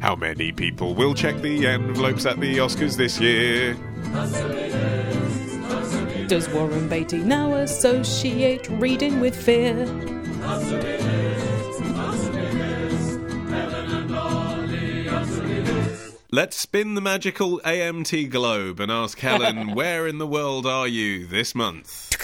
How many people will check the envelopes at the Oscars this year? Does Warren Beatty now associate reading with fear? Let's spin the magical AMT globe and ask Helen, where in the world are you this month?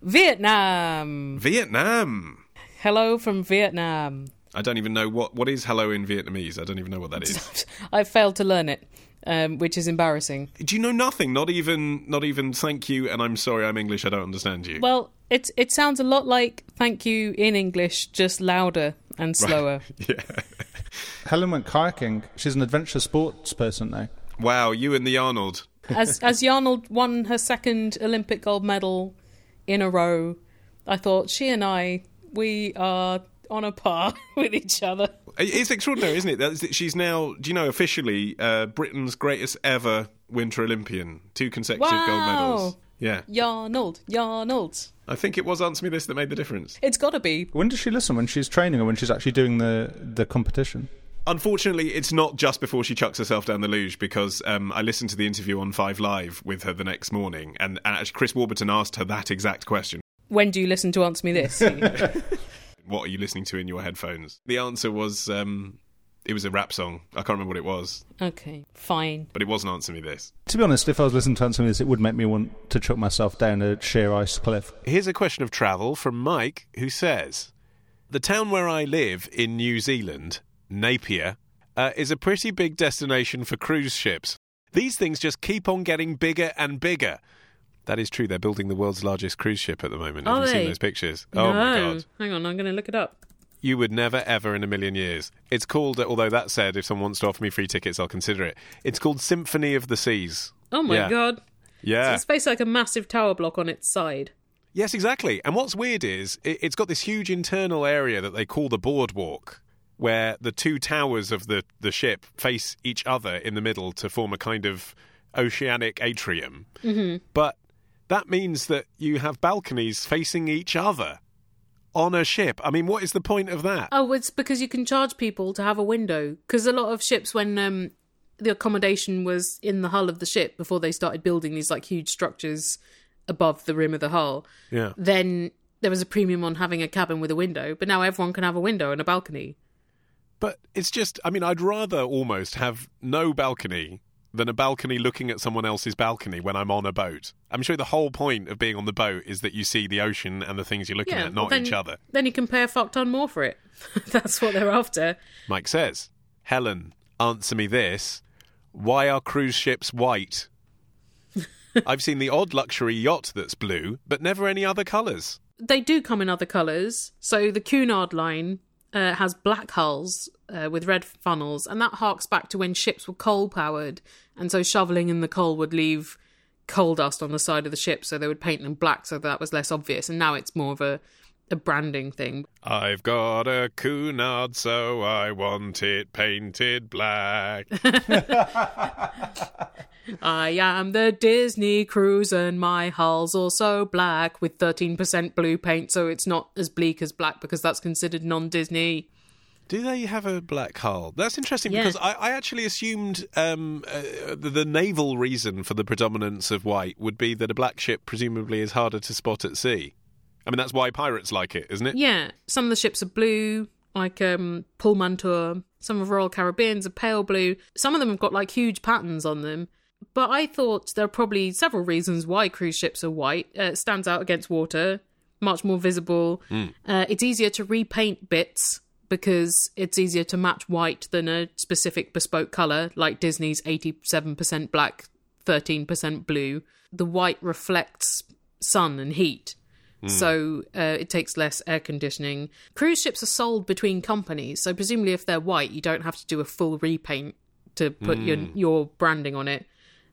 Vietnam. Vietnam. Hello from Vietnam. I don't even know what what is hello in Vietnamese. I don't even know what that is. I failed to learn it, um, which is embarrassing. Do you know nothing? Not even not even thank you and I'm sorry I'm English. I don't understand you. Well, it it sounds a lot like thank you in English, just louder and slower. yeah. Helen went kayaking. She's an adventure sports person now. Wow, you and the Arnold. as as Yarnold won her second Olympic gold medal in a row, I thought she and I we are on a par with each other. It's extraordinary, isn't it? That she's now, do you know, officially uh, Britain's greatest ever Winter Olympian. Two consecutive gold medals. Yeah. Yarnold, Yarnold. I think it was Answer Me This that made the difference. It's got to be. When does she listen? When she's training or when she's actually doing the, the competition? Unfortunately, it's not just before she chucks herself down the luge because um, I listened to the interview on Five Live with her the next morning, and, and Chris Warburton asked her that exact question. When do you listen to Answer Me This? What are you listening to in your headphones? The answer was um, it was a rap song. I can't remember what it was, okay, fine. but it wasn't Answer Me This. To be honest, if I was listening to something this, it would make me want to chuck myself down a sheer ice cliff. Here's a question of travel from Mike, who says The town where I live in New Zealand, Napier, uh, is a pretty big destination for cruise ships. These things just keep on getting bigger and bigger. That is true. They're building the world's largest cruise ship at the moment. Are Have you they? seen those pictures? Oh my No. god. Hang on, I'm going to look it up. You would never, ever in a million years. It's called, although that said, if someone wants to offer me free tickets, I'll consider it. It's called Symphony of the Seas. Oh my Yeah. god. Yeah. It's basically like a massive tower block on its side. Yes, exactly. And what's weird is it, it's got this huge internal area that they call the boardwalk, where the two towers of the, the ship face each other in the middle to form a kind of oceanic atrium. Mm-hmm. But that means that you have balconies facing each other on a ship. I mean, what is the point of that? Oh, it's because you can charge people to have a window. Because a lot of ships, when um, the accommodation was in the hull of the ship before they started building these like huge structures above the rim of the hull, Yeah. then there was a premium on having a cabin with a window. But now everyone can have a window and a balcony. But it's just, I mean, I'd rather almost have no balcony than a balcony looking at someone else's balcony when I'm on a boat. I'm sure the whole point of being on the boat is that you see the ocean and the things you're looking Yeah, at, not then- each other. Then you can pay a fuck ton more for it. That's what they're after. Mike says, Helen, answer me this. Why are cruise ships white? I've seen the odd luxury yacht that's blue, but never any other colours. They do come in other colours. So the Cunard line uh, has black hulls uh, with red funnels, and that harks back to when ships were coal powered, and so shoveling in the coal would leave coal dust on the side of the ship, so they would paint them black so that was less obvious. And now it's more of a a branding thing. I've got a Cunard, so I want it painted black. I am the Disney cruise, and my hull's also black with 13% blue paint, so it's not as bleak as black because that's considered non Disney. Do they have a black hull? That's interesting Yeah. because I, I actually assumed um, uh, the, the naval reason for the predominance of white would be that a black ship presumably is harder to spot at sea. I mean, that's why pirates like it, isn't it? Yeah, some of the ships are blue, like um, Pullmantur. Some of Royal Caribbean's are pale blue. Some of them have got like huge patterns on them. But I thought there are probably several reasons why cruise ships are white. Uh, it stands out against water, much more visible. Uh, it's easier to repaint bits because it's easier to match white than a specific bespoke colour, like Disney's 87% black, 13% blue. The white reflects sun and heat so uh, it takes less air conditioning. Cruise ships are sold between companies, so presumably if they're white, you don't have to do a full repaint to put your your branding on it.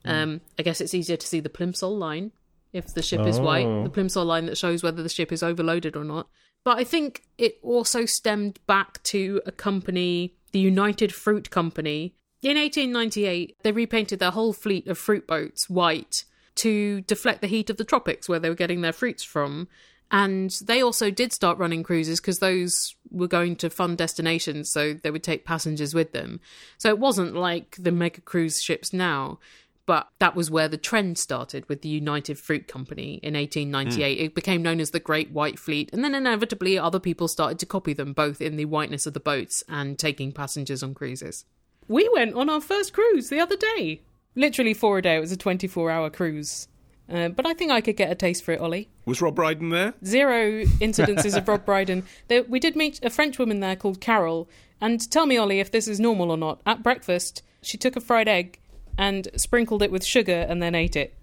Um, I guess it's easier to see the Plimsoll line if the ship is white, Oh. the Plimsoll line that shows whether the ship is overloaded or not. But I think it also stemmed back to a company, the United Fruit Company. In 1898, they repainted their whole fleet of fruit boats white to deflect the heat of the tropics where they were getting their fruits from. And they also did start running cruises because those were going to fun destinations, so they would take passengers with them. So it wasn't like the mega cruise ships now, but that was where the trend started with the United Fruit Company in 1898. It became known as the Great White Fleet, and then inevitably other people started to copy them, both in the whiteness of the boats and taking passengers on cruises. We went on our first cruise the other day. Literally for a day. It was a 24 hour cruise. Uh, but I think I could get a taste for it, Ollie. Was Rob Brydon there? Zero incidences of Rob Brydon. There, we did meet a French woman there called Carol. And tell me, Ollie, if this is normal or not. At breakfast, she took a fried egg and sprinkled it with sugar and then ate it.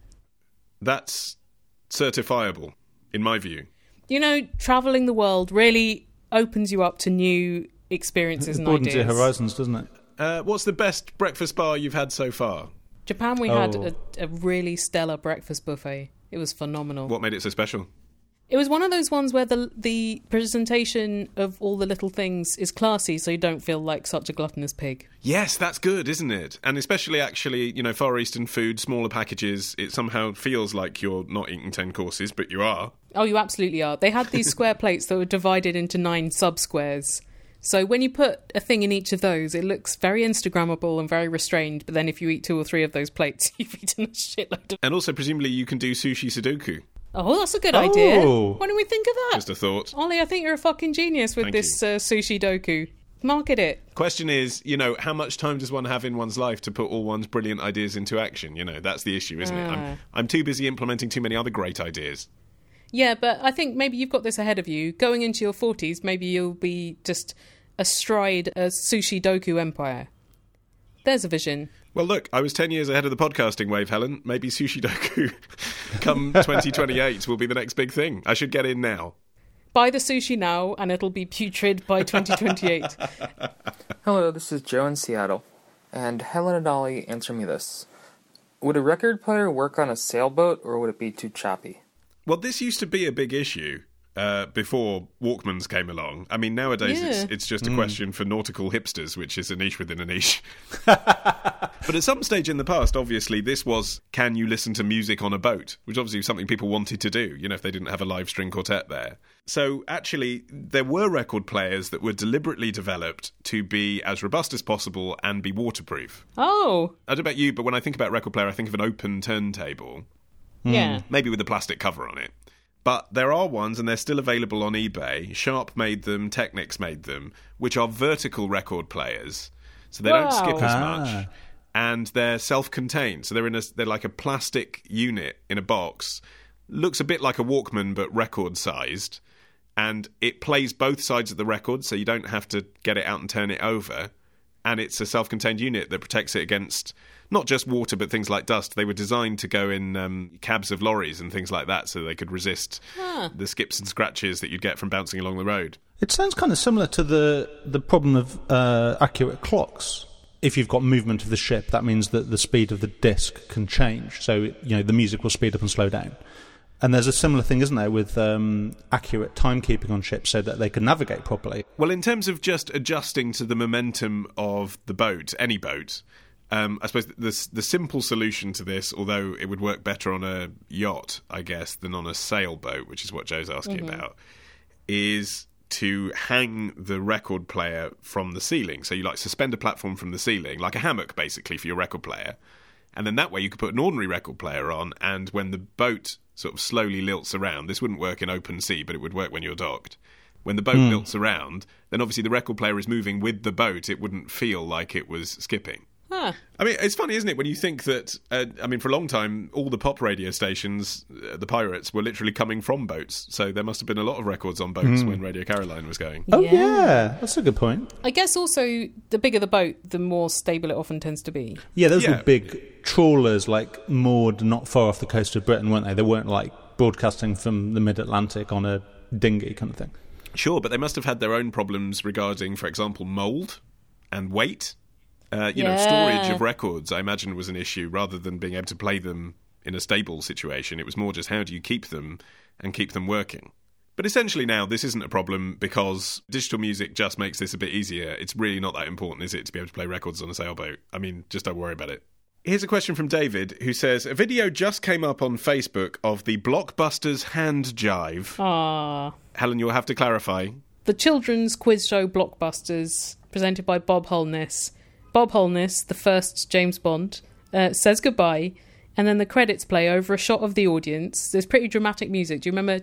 That's certifiable, in my view. You know, traveling the world really opens you up to new experiences and broadens your horizons, doesn't it? Uh, what's the best breakfast bar you've had so far? Japan, we had Oh. a, a really stellar breakfast buffet. It was phenomenal. What made it so special? It was one of those ones where the the presentation of all the little things is classy, so you don't feel like such a gluttonous pig. Yes, that's good, isn't it? And especially, actually, you know, Far Eastern food, smaller packages, it somehow feels like you're not eating 10 courses, but you are. Oh, you absolutely are. They had these square plates that were divided into nine sub squares. So when you put a thing in each of those, it looks very Instagrammable and very restrained. But then if you eat two or three of those plates, you've eaten a shitload of. And also, presumably, you can do sushi Sudoku. Oh, that's a good idea. Oh. Why don't we think of that? Just a thought. Ollie, I think you're a fucking genius with Thank this uh, sushi doku. Market it. Question is, you know, how much time does one have in one's life to put all one's brilliant ideas into action? You know, that's the issue, isn't it? Ah. I'm, I'm too busy implementing too many other great ideas. Yeah, but I think maybe you've got this ahead of you. Going into your 40s, maybe you'll be just astride a sushi doku empire. There's a vision. Well, look, I was 10 years ahead of the podcasting wave, Helen. Maybe Sushi Doku come 2028 will be the next big thing. I should get in now. Buy the sushi now, and it'll be putrid by 2028. Hello, this is Joe in Seattle, and Helen and Ollie, answer me this. Would a record player work on a sailboat, or would it be too choppy? Well, this used to be a big issue uh, before Walkmans came along. I mean, nowadays Yeah. it's, it's just a question for nautical hipsters, which is a niche within a niche. but at some stage in the past, obviously, this was can you listen to music on a boat, which obviously was something people wanted to do, you know, if they didn't have a live string quartet there. So actually, there were record players that were deliberately developed to be as robust as possible and be waterproof. oh, I don't know about you, but when I think about record player, I think of an open turntable yeah. maybe with a plastic cover on it. But there are ones, and they're still available on eBay. Sharp made them, Technics made them, which are vertical record players, so they don't skip as Ah. much, and they're self-contained. So they're in a they're like a plastic unit in a box. Looks a bit like a Walkman, but record-sized, and it plays both sides of the record, so you don't have to get it out and turn it over. And it's a self-contained unit that protects it against not just water, but things like dust. They were designed to go in um, cabs of lorries and things like that, so they could resist the skips and scratches that you'd get from bouncing along the road. It sounds kind of similar to the the problem of uh, accurate clocks. If you've got movement of the ship, that means that the speed of the disc can change. So you know the music will speed up and slow down. And there's a similar thing, isn't there, with um, accurate timekeeping on ships, so that they can navigate properly. Well, in terms of just adjusting to the momentum of the boat, any boat, um, I suppose the the simple solution to this, although it would work better on a yacht, I guess, than on a sailboat, which is what Joe's asking about, is to hang the record player from the ceiling. So you like suspend a platform from the ceiling, like a hammock, basically, for your record player. And then that way you could put an ordinary record player on, and when the boat sort of slowly lilts around, this wouldn't work in open sea, but it would work when you're docked. When the boat lilts around, then obviously the record player is moving with the boat. It wouldn't feel like it was skipping. Huh. I mean, it's funny, isn't it, when you think that? Uh, I mean, for a long time, all the pop radio stations, uh, the pirates, were literally coming from boats. So there must have been a lot of records on boats when Radio Caroline was going. Oh Yeah. yeah, that's a good point. I guess also the bigger the boat, the more stable it often tends to be. Yeah, those Yeah. were big trawlers, like moored not far off the coast of Britain, weren't they? They weren't like broadcasting from the mid Atlantic on a dinghy kind of thing. Sure, but they must have had their own problems regarding, for example, mould and weight. Uh, you know, storage of records, I imagine, was an issue rather than being able to play them in a stable situation. It was more just how do you keep them and keep them working. But essentially, now this isn't a problem because digital music just makes this a bit easier. It's really not that important, is it, to be able to play records on a sailboat? I mean, just don't worry about it. Here's a question from David who says A video just came up on Facebook of the Blockbusters hand jive. Ah. Helen, you'll have to clarify. The children's quiz show Blockbusters, presented by Bob Holness. Bob Holness, the first James Bond, uh, says goodbye, and then the credits play over a shot of the audience. There's pretty dramatic music. Do you remember?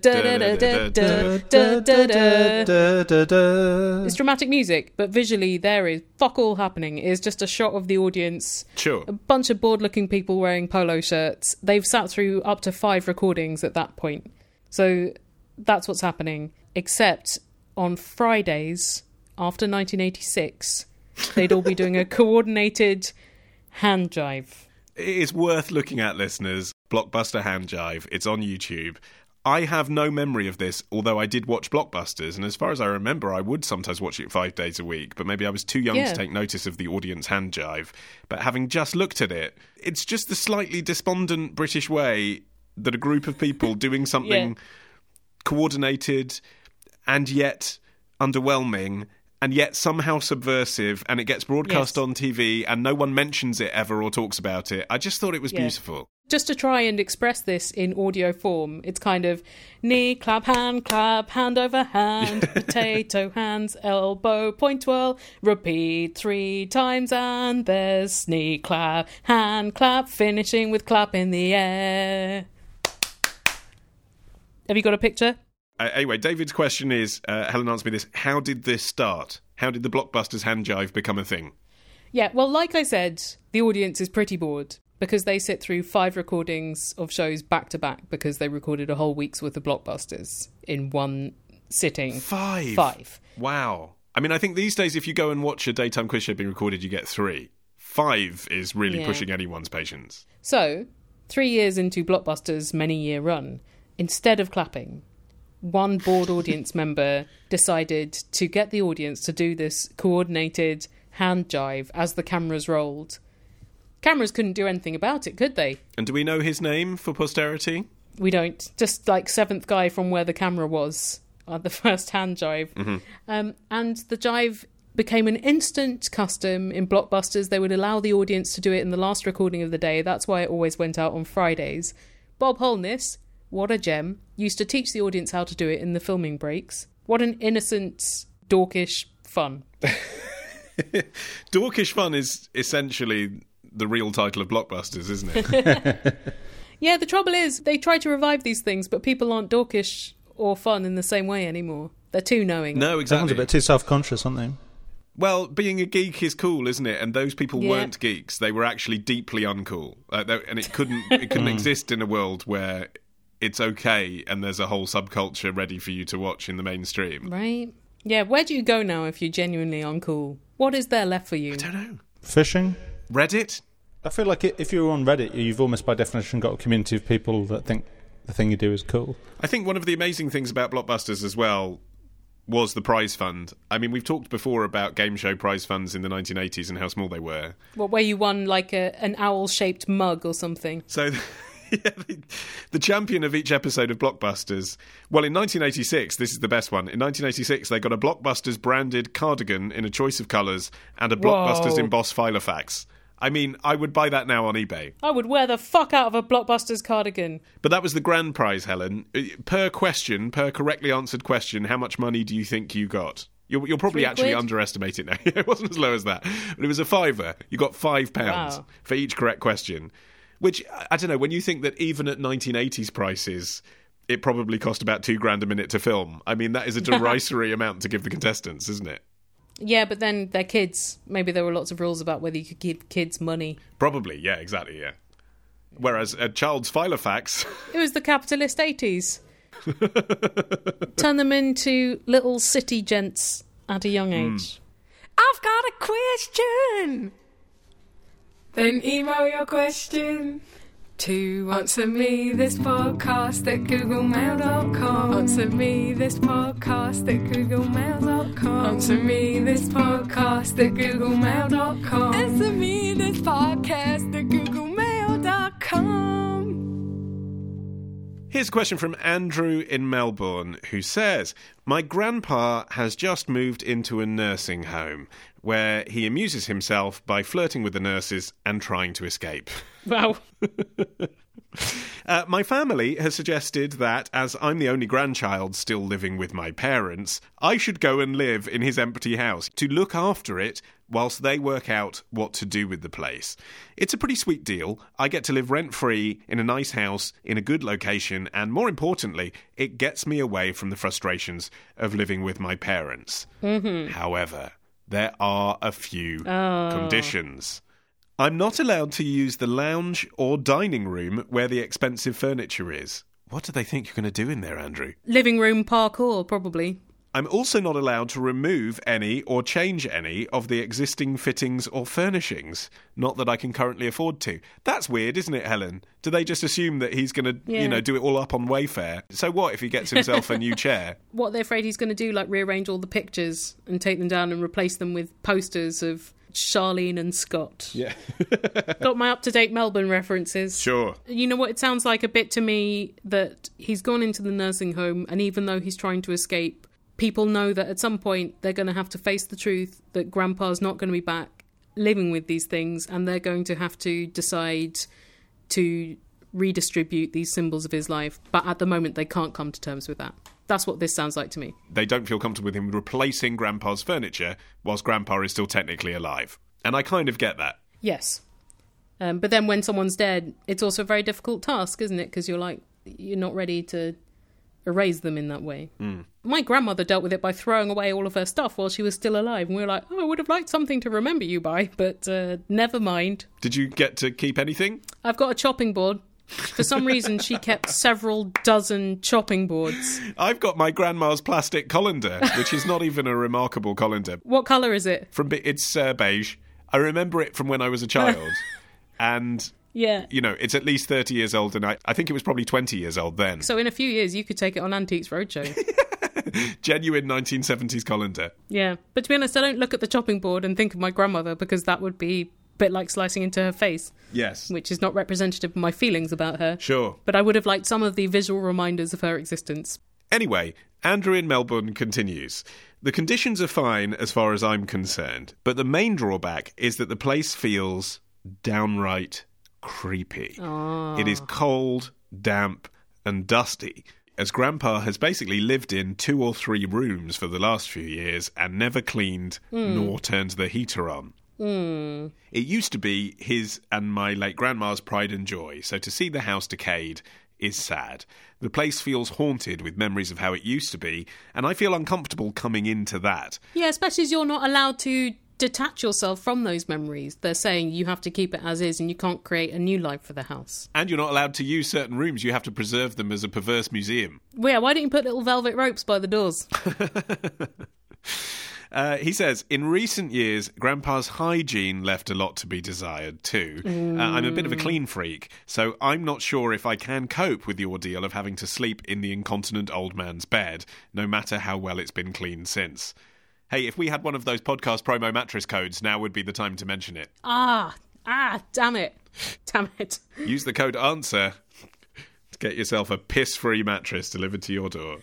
It's dramatic music, but visually there is fuck all happening. It is just a shot of the audience, Sure. a bunch of bored looking people wearing polo shirts. They've sat through up to five recordings at that point. So that's what's happening. Except on Fridays after 1986, they'd all be doing a coordinated hand jive. It is worth looking at, listeners. Blockbuster hand jive. It's on YouTube. I have no memory of this, although I did watch Blockbusters, and as far as I remember, I would sometimes watch it five days a week, but maybe I was too young Yeah. to take notice of the audience hand jive. But having just looked at it, it's just the slightly despondent British way that a group of people doing something coordinated and yet underwhelming and yet somehow subversive and it gets broadcast Yes. on TV and no one mentions it ever or talks about it. I just thought it was Yeah. beautiful. just to try and express this in audio form, it's kind of knee clap, hand clap, hand over hand, potato hands, elbow point twirl, repeat three times, and there's knee clap, hand clap, finishing with clap in the air. Have you got a picture? Uh, anyway, David's question is uh, Helen, answer me this. How did this start? How did the Blockbusters hand jive become a thing? Yeah, well, like I said, the audience is pretty bored because they sit through five recordings of shows back to back because they recorded a whole week's worth of blockbusters in one sitting. Five. Five. Wow. I mean, I think these days, if you go and watch a daytime quiz show being recorded, you get three. Five is really Yeah. pushing anyone's patience. So, three years into Blockbuster's many year run, instead of clapping, one bored audience member decided to get the audience to do this coordinated hand jive as the cameras rolled. Cameras couldn't do anything about it, could they? And do we know his name for posterity? We don't. Just like seventh guy from where the camera was at the first hand jive. Um, and the jive became an instant custom in blockbusters. They would allow the audience to do it in the last recording of the day. That's why it always went out on Fridays. Bob Holness, what a gem, used to teach the audience how to do it in the filming breaks. What an innocent, dorkish fun. Dorkish Fun is essentially the real title of Blockbusters, isn't it? Yeah, the trouble is, they try to revive these things, but people aren't dorkish or fun in the same way anymore. They're too knowing. no, Everyone's exactly. a bit too self conscious, aren't they? Well, being a geek is cool, isn't it? And those people Yeah. weren't geeks; they were actually deeply uncool, uh, they- and it couldn't it couldn't exist in a world where it's okay and there's a whole subculture ready for you to watch in the mainstream. Right? Yeah, where do you go now if you're genuinely on cool? What is there left for you? I don't know. Fishing. Reddit? I feel like if you're on Reddit, you've almost by definition got a community of people that think the thing you do is cool. I think one of the amazing things about Blockbusters as well was the prize fund. I mean, we've talked before about game show prize funds in the 1980s and how small they were. What, where you won like a, an owl shaped mug or something? So, yeah, the, the champion of each episode of Blockbusters. Well, in 1986, this is the best one. In 1986, they got a Blockbusters branded cardigan in a choice of colours and a Blockbusters Whoa. embossed Filofax. I mean, I would buy that now on eBay. I would wear the fuck out of a Blockbusters cardigan. But that was the grand prize, Helen. Uh, Per question, per correctly answered question, how much money do you think you got? You'll, you'll probably Three actually quid? underestimate it now. it wasn't as low as that. But it was a fiver. You got five pounds Wow. for each correct question. Which, I- don't know, when you think that even at 1980s prices, it probably cost about two grand a minute to film. I mean, that is a derisory amount to give the contestants, isn't it? Yeah, but then they're kids. Maybe there were lots of rules about whether you could give kids money. Probably, yeah, exactly, yeah. Whereas a child's Filofax, It was the capitalist 80s. Turn them into little city gents at a young hmm. age. I've got a question. Then email your question to answer me this podcast at googlemail.com. Answer me this podcast at googlemail.com. Answer me this podcast at googlemail.com. Answer me this podcast at googlemail.com. Here's a question from Andrew in Melbourne who says, My grandpa has just moved into a nursing home. Where he amuses himself by flirting with the nurses and trying to escape. Wow. Uh, my family has suggested that, as I'm the only grandchild still living with my parents, I should go and live in his empty house to look after it whilst they work out what to do with the place. It's a pretty sweet deal. I get to live rent free in a nice house in a good location, and more importantly, it gets me away from the frustrations of living with my parents. However, there are a few oh. conditions. I'm not allowed to use the lounge or dining room where the expensive furniture is. What do they think you're going to do in there, Andrew? Living room parkour, probably. I'm also not allowed to remove any or change any of the existing fittings or furnishings. Not that I can currently afford to. That's weird, isn't it, Helen? Do they just assume that he's going to, Yeah. you know, do it all up on Wayfair? So what if he gets himself a new chair? What they're afraid he's going to do, like rearrange all the pictures and take them down and replace them with posters of Charlene and Scott. Yeah. Got my up to date Melbourne references. Sure. You know what? It sounds like a bit to me that he's gone into the nursing home, and even though he's trying to escape, people know that at some point they're going to have to face the truth that Grandpa's not going to be back living with these things, and they're going to have to decide to redistribute these symbols of his life. But at the moment, they can't come to terms with that. That's what this sounds like to me. They don't feel comfortable with him replacing Grandpa's furniture whilst Grandpa is still technically alive. And I kind of get that. Yes. Um, but then when someone's dead, it's also a very difficult task, isn't it? Because you're like, you're not ready to erase them in that way. My grandmother dealt with it by throwing away all of her stuff while she was still alive. And we were like, oh, I would have liked something to remember you by, but uh, never mind. Did you get to keep anything? I've got a chopping board. For some reason, she kept several dozen chopping boards. I've got my grandma's plastic colander, which is not even a remarkable colander. What colour is it? From it's uh, beige. I remember it from when I was a child, and Yeah. you know it's at least thirty years old, and I, I think it was probably twenty years old then. So in a few years, you could take it on Antiques Roadshow. Genuine nineteen seventies colander. Yeah, but to be honest, I don't look at the chopping board and think of my grandmother because that would be a bit like slicing into her face, Yes, which is not representative of my feelings about her. sure. But I would have liked some of the visual reminders of her existence. Anyway, Andrew in Melbourne continues. The conditions are fine as far as I'm concerned, but the main drawback is that the place feels downright creepy. It is ah. cold, damp, and dusty. As Grandpa has basically lived in two or three rooms for the last few years and never cleaned hmm. nor turned the heater on. Hmm. It used to be his and my late grandma's pride and joy, so to see the house decayed is sad. The place feels haunted with memories of how it used to be, and I feel uncomfortable coming into that. Yeah, especially as you're not allowed to detach yourself from those memories. They're saying you have to keep it as is and you can't create a new life for the house. And you're not allowed to use certain rooms, you have to preserve them as a perverse museum. Well, yeah, why don't you put little velvet ropes by the doors? Uh, he says, in recent years, Grandpa's hygiene left a lot to be desired too. Uh, I'm a bit of a clean freak, so I'm not sure if I can cope with the ordeal of having to sleep in the incontinent old man's bed, no matter how well it's been cleaned since. Hey, if we had one of those podcast promo mattress codes, now would be the time to mention it. ah, ah, damn it. Damn it. Use the code ANSWER to get yourself a piss free mattress delivered to your door.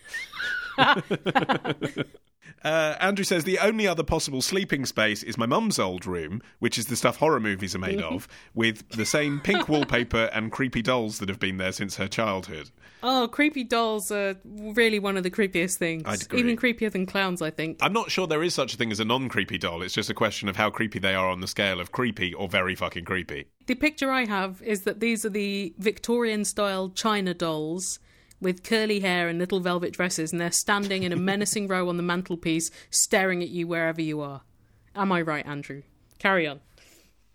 Uh, Andrew says the only other possible sleeping space is my mum's old room, which is the stuff horror movies are made of, with the same pink wallpaper and creepy dolls that have been there since her childhood. Oh, creepy dolls are really one of the creepiest things. I'd agree. Even creepier than clowns, I think. I'm not sure there is such a thing as a non creepy doll, it's just a question of how creepy they are on the scale of creepy or very fucking creepy. The picture I have is that these are the Victorian style China dolls with curly hair and little velvet dresses, and they're standing in a menacing row on the mantelpiece, staring at you wherever you are. Am I right, Andrew? Carry on.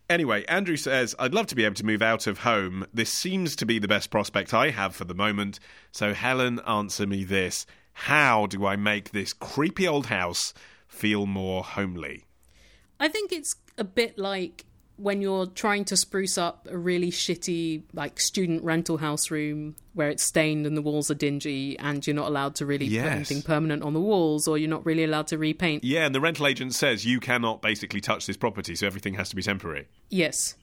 Anyway, Andrew says, I'd love to be able to move out of home. This seems to be the best prospect I have for the moment. So, Helen, answer me this. How do I make this creepy old house feel more homely? I think it's a bit like when you're trying to spruce up a really shitty like student rental house room where it's stained and the walls are dingy and you're not allowed to really Yes. put anything permanent on the walls or you're not really allowed to repaint. Yeah, and the rental agent says you cannot basically touch this property, so everything has to be temporary. Yes.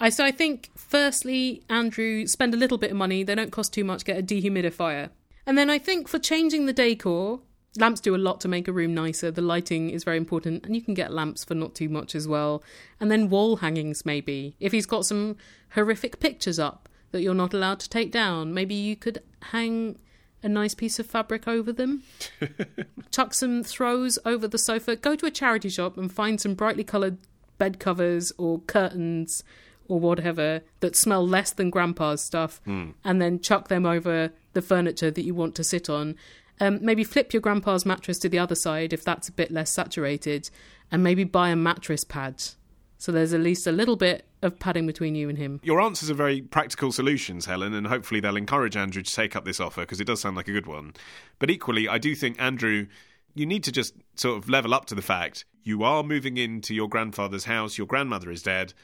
I so I think firstly, Andrew, spend a little bit of money. They don't cost too much. Get a dehumidifier, and then I think for changing the decor, Lamps do a lot to make a room nicer. The lighting is very important, and you can get lamps for not too much as well. And then wall hangings, maybe. If he's got some horrific pictures up that you're not allowed to take down, maybe you could hang a nice piece of fabric over them. Chuck some throws over the sofa. Go to a charity shop and find some brightly coloured bed covers or curtains or whatever that smell less than grandpa's stuff hmm. and then chuck them over the furniture that you want to sit on. Um, maybe flip your grandpa's mattress to the other side if that's a bit less saturated and maybe buy a mattress pad. So there's at least a little bit of padding between you and him. Your answers are very practical solutions, Helen, and hopefully they'll encourage Andrew to take up this offer because it does sound like a good one. But equally, I do think, Andrew, you need to just sort of level up to the fact you are moving into your grandfather's house, your grandmother is dead.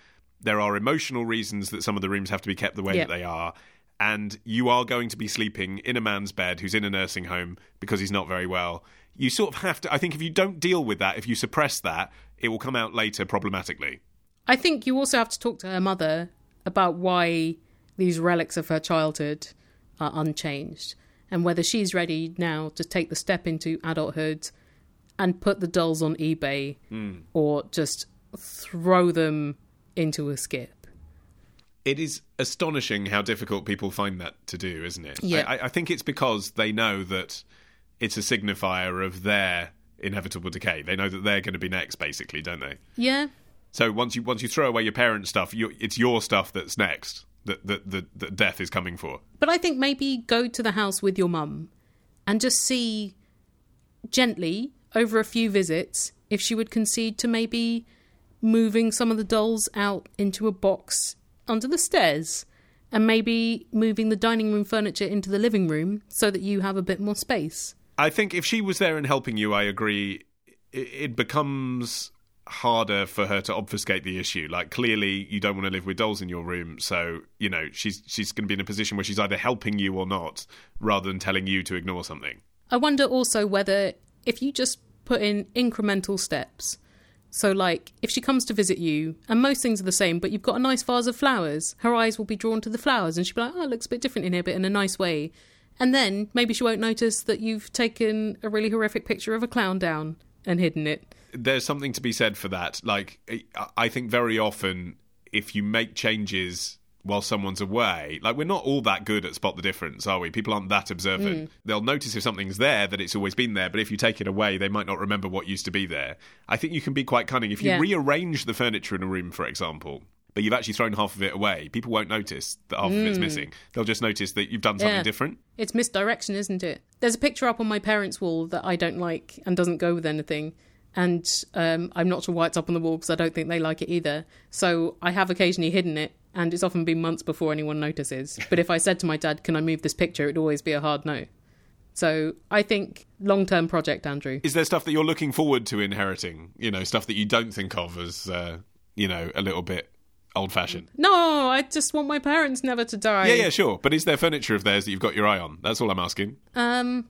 There are emotional reasons that some of the rooms have to be kept the way Yeah. that they are. And you are going to be sleeping in a man's bed who's in a nursing home because he's not very well. You sort of have to. I think if you don't deal with that, if you suppress that, it will come out later problematically. I think you also have to talk to her mother about why these relics of her childhood are unchanged and whether she's ready now to take the step into adulthood and put the dolls on eBay hmm. or just throw them into a skip. It is astonishing how difficult people find that to do, isn't it? Yeah. I, I think it's because they know that it's a signifier of their inevitable decay. They know that they're going to be next, basically, don't they? Yeah, So once you once you throw away your parents' stuff, you, it's your stuff that's next. That that that that death is coming for. But I think maybe go to the house with your mum and just see gently over a few visits if she would concede to maybe moving some of the dolls out into a box under the stairs and maybe moving the dining room furniture into the living room so that you have a bit more space. I think if she was there and helping you, I agree. It, it becomes harder for her to obfuscate the issue. Like clearly, you don't want to live with dolls in your room, so you know she's she's going to be in a position where she's either helping you or not, rather than telling you to ignore something. I wonder also whether if you just put in incremental steps. So, like, if she comes to visit you, and most things are the same, but you've got a nice vase of flowers, her eyes will be drawn to the flowers, and she'll be like, oh, it looks a bit different in here, but in a nice way. And then maybe she won't notice that you've taken a really horrific picture of a clown down and hidden it. There's something to be said for that. Like I- think very often, if you make changes while someone's away, like we're not all that good at spot the difference, are we? People aren't that observant. They'll notice if something's there that it's always been there, but if you take it away, they might not remember what used to be there. I think you can be quite cunning if you Yeah. rearrange the furniture in a room, for example. But you've actually thrown half of it away. People won't notice that half of it's missing. They'll just notice that you've done something Yeah. different. It's misdirection, isn't it? There's a picture up on my parents' wall that I don't like and doesn't go with anything. And um, I'm not sure why it's up on the wall because I don't think they like it either. So I have occasionally hidden it, and it's often been months before anyone notices. But if I said to my dad, Can I move this picture? it'd always be a hard no. So I think long term project, Andrew. Is there stuff that you're looking forward to inheriting? You know, stuff that you don't think of as, uh, you know, a little bit old fashioned? No, I just want my parents never to die. Yeah, yeah, sure. But is there furniture of theirs that you've got your eye on? That's all I'm asking. Um,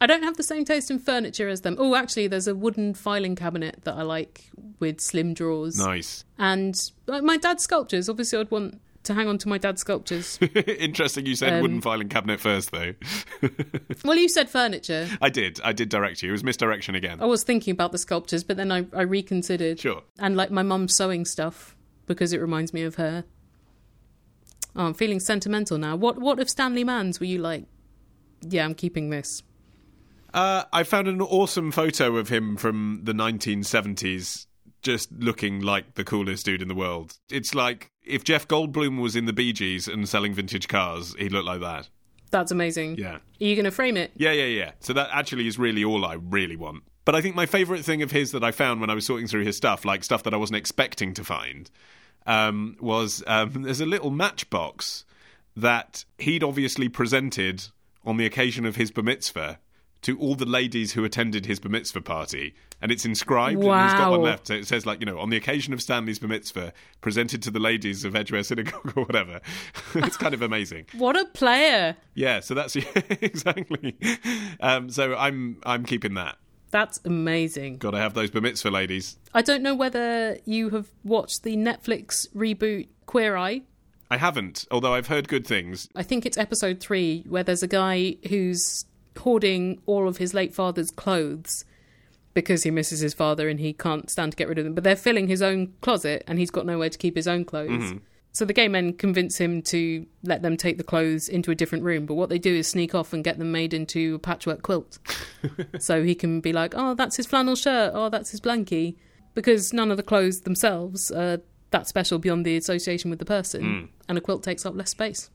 I don't have the same taste in furniture as them. Oh, actually, there's a wooden filing cabinet that I like with slim drawers. Nice. And like, my dad's sculptures. Obviously, I'd want to hang on to my dad's sculptures. Interesting you said um, wooden filing cabinet first, though. well, you said furniture. I did. I did direct you. It was misdirection again. I was thinking about the sculptures, but then I, I reconsidered. Sure. And like my mum's sewing stuff because it reminds me of her. Oh, I'm feeling sentimental now. What what of Stanley Mann's were you like? Yeah, I'm keeping this. Uh, I found an awesome photo of him from the 1970s, just looking like the coolest dude in the world. It's like if Jeff Goldblum was in the Bee Gees and selling vintage cars, he'd look like that. That's amazing. Yeah. Are you going to frame it? Yeah, yeah, yeah. So that actually is really all I really want. But I think my favourite thing of his that I found when I was sorting through his stuff, like stuff that I wasn't expecting to find, um, was um, there's a little matchbox that he'd obviously presented on the occasion of his bar mitzvah to all the ladies who attended his bar mitzvah party. And it's inscribed, and he's got one left. So it says, like, you know, on the occasion of Stanley's bar mitzvah, presented to the ladies of Edgware Synagogue or whatever. it's kind of amazing. What a player! Yeah, so that's exactly. Um, so I'm I'm keeping that. That's amazing. Got to have those bar mitzvah ladies. I don't know whether you have watched the Netflix reboot Queer Eye. I haven't, although I've heard good things. I think it's episode three where there's a guy who's hoarding all of his late father's clothes because he misses his father and he can't stand to get rid of them. But they're filling his own closet and he's got nowhere to keep his own clothes. Mm-hmm. So the gay men convince him to let them take the clothes into a different room. But what they do is sneak off and get them made into a patchwork quilt. so he can be like, oh, that's his flannel shirt. Oh, that's his blankie. Because none of the clothes themselves are that special beyond the association with the person. Mm. And a quilt takes up less space.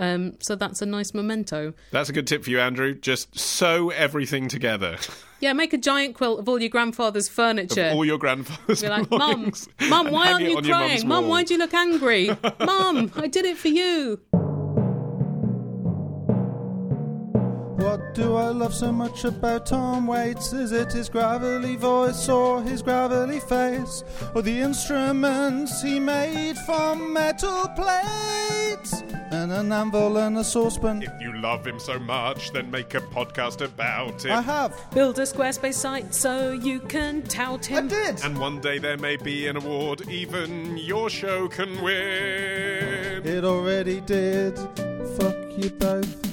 Um, so that's a nice memento. That's a good tip for you, Andrew. Just sew everything together. Yeah, make a giant quilt of all your grandfather's furniture. Of all your grandfather's Be like, Mum, Mum, why aren't you crying? Mum, why do you look angry? Mum, I did it for you. Do I love so much about Tom Waits? Is it his gravelly voice or his gravelly face? Or the instruments he made from metal plates? And an anvil and a saucepan. If you love him so much, then make a podcast about it. I have. Build a Squarespace site so you can tout him. I did. And one day there may be an award even your show can win. It already did. Fuck you both.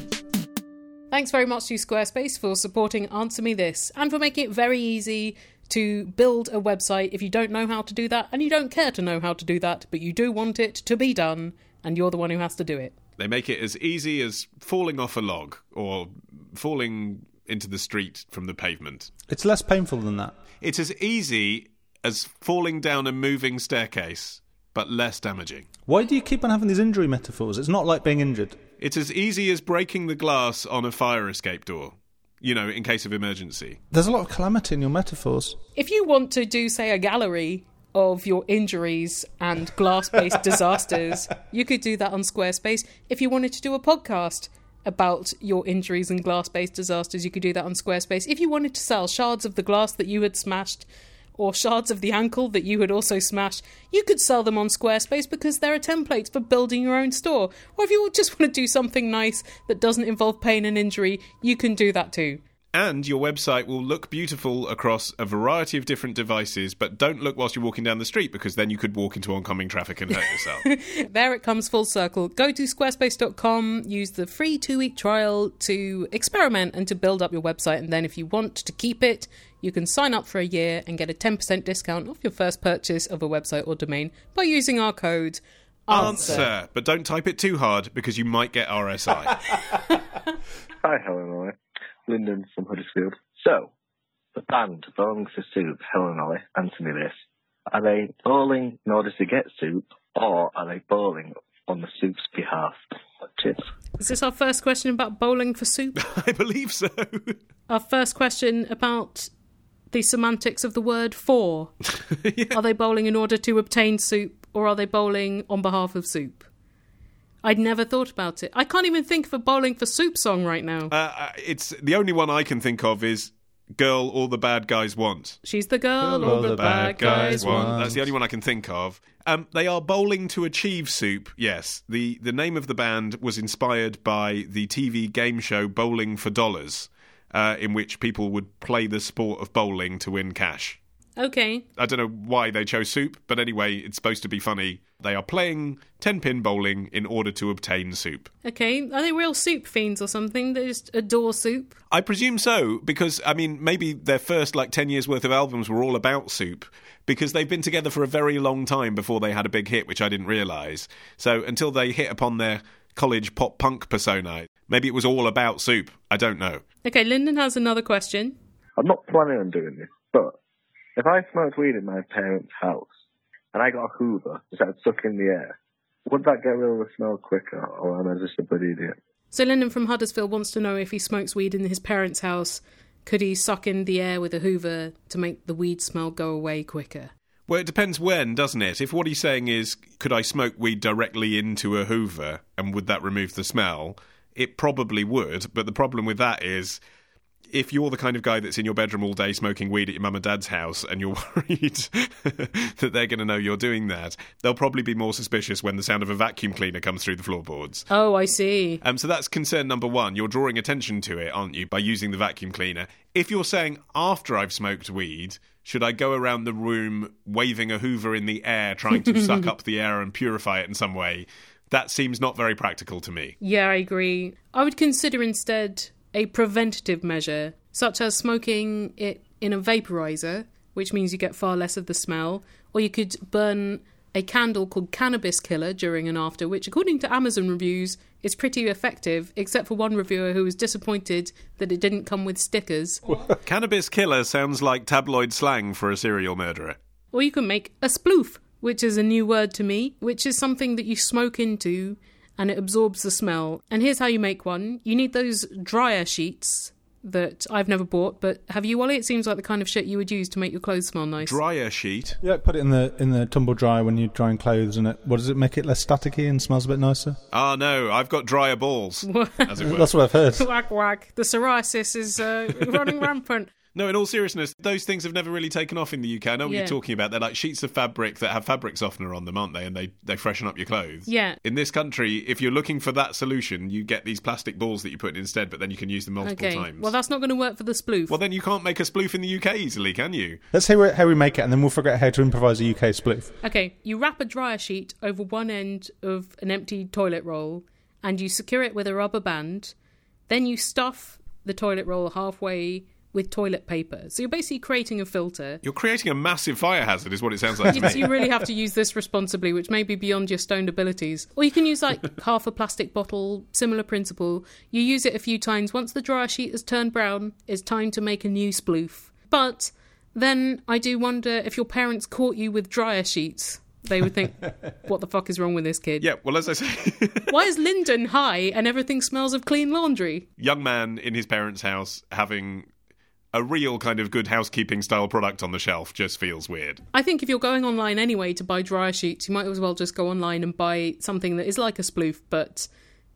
Thanks very much to Squarespace for supporting Answer Me This and for making it very easy to build a website if you don't know how to do that and you don't care to know how to do that, but you do want it to be done and you're the one who has to do it. They make it as easy as falling off a log or falling into the street from the pavement. It's less painful than that. It's as easy as falling down a moving staircase, but less damaging. Why do you keep on having these injury metaphors? It's not like being injured. It's as easy as breaking the glass on a fire escape door, you know, in case of emergency. There's a lot of calamity in your metaphors. If you want to do, say, a gallery of your injuries and glass based disasters, you could do that on Squarespace. If you wanted to do a podcast about your injuries and glass based disasters, you could do that on Squarespace. If you wanted to sell shards of the glass that you had smashed or shards of the ankle that you had also smashed, you could sell them on Squarespace because there are templates for building your own store. Or if you just want to do something nice that doesn't involve pain and injury, you can do that too. And your website will look beautiful across a variety of different devices, but don't look whilst you're walking down the street because then you could walk into oncoming traffic and hurt yourself. There it comes full circle. Go to squarespace.com, use the free two week trial to experiment and to build up your website. And then, if you want to keep it, you can sign up for a year and get a 10% discount off your first purchase of a website or domain by using our code Answer, but don't type it too hard because you might get RSI. Hi, Helen and Ollie. Lyndon from Huddersfield. So, the band Bowling for Soup, Helen and Ollie, answer me this. Are they bowling in order to get soup, or are they bowling on the soup's behalf? Cheers. Is this our first question about bowling for soup? I believe so. our first question about the semantics of the word for? Are they bowling in order to obtain soup, or are they bowling on behalf of soup? I'd never thought about it. I can't even think of a bowling for soup song right now. Uh, it's the only one I can think of is "Girl, All the Bad Guys Want." She's the girl all the bad guys want. That's the only one I can think of. Um, they are bowling to achieve soup. Yes, the the name of the band was inspired by the TV game show Bowling for Dollars, uh, in which people would play the sport of bowling to win cash. Okay. I don't know why they chose soup, but anyway, it's supposed to be funny. They are playing 10 pin bowling in order to obtain soup. Okay. Are they real soup fiends or something? They just adore soup? I presume so, because, I mean, maybe their first, like, 10 years worth of albums were all about soup, because they've been together for a very long time before they had a big hit, which I didn't realise. So until they hit upon their college pop punk persona, maybe it was all about soup. I don't know. Okay, Lyndon has another question. I'm not planning on doing this, but if I smoked weed in my parents' house and I got a Hoover and started sucking the air, would that get rid of the smell quicker, or am I just a bloody idiot? So Lyndon from Huddersfield wants to know if he smokes weed in his parents' house, could he suck in the air with a Hoover to make the weed smell go away quicker? Well, it depends when, doesn't it? If what he's saying is, could I smoke weed directly into a Hoover and would that remove the smell? It probably would, but the problem with that is if you're the kind of guy that's in your bedroom all day smoking weed at your mum and dad's house and you're worried that they're going to know you're doing that, they'll probably be more suspicious when the sound of a vacuum cleaner comes through the floorboards. Oh, I see. Um, so that's concern number one. You're drawing attention to it, aren't you, by using the vacuum cleaner? If you're saying, after I've smoked weed, should I go around the room waving a hoover in the air, trying to suck up the air and purify it in some way? That seems not very practical to me. Yeah, I agree. I would consider instead a preventative measure, such as smoking it in a vaporizer, which means you get far less of the smell, or you could burn a candle called Cannabis Killer during and after, which, according to Amazon reviews, is pretty effective, except for one reviewer who was disappointed that it didn't come with stickers. Cannabis killer sounds like tabloid slang for a serial murderer. Or you can make a sploof, which is a new word to me, which is something that you smoke into and it absorbs the smell. And here's how you make one you need those dryer sheets that I've never bought, but have you, Wally? It seems like the kind of shit you would use to make your clothes smell nice. Dryer sheet. Yeah, put it in the in the tumble dryer when you're drying clothes, and it what does it make it less staticky and smells a bit nicer? Ah, no, I've got dryer balls, as it were. That's what I've heard. whack whack. The psoriasis is uh, running rampant. No, in all seriousness, those things have never really taken off in the UK. I know what Yeah. you're talking about. They're like sheets of fabric that have fabric softener on them, aren't they? And they, they freshen up your clothes. Yeah. In this country, if you're looking for that solution, you get these plastic balls that you put in instead, but then you can use them multiple Okay. times. Well, that's not going to work for the sploof. Well, then you can't make a sploof in the UK easily, can you? Let's hear how we make it, and then we'll figure out how to improvise a UK sploof. Okay, you wrap a dryer sheet over one end of an empty toilet roll and you secure it with a rubber band. Then you stuff the toilet roll halfway with toilet paper. So you're basically creating a filter. You're creating a massive fire hazard, is what it sounds like You, you really have to use this responsibly, which may be beyond your stoned abilities. Or you can use like half a plastic bottle, similar principle. You use it a few times. Once the dryer sheet has turned brown, it's time to make a new sploof. But then I do wonder if your parents caught you with dryer sheets. They would think, what the fuck is wrong with this kid? Yeah, well, as I say, Why is Lyndon high and everything smells of clean laundry? young man in his parents' house having a real kind of good housekeeping style product on the shelf just feels weird. I think if you're going online anyway to buy dryer sheets, you might as well just go online and buy something that is like a sploof but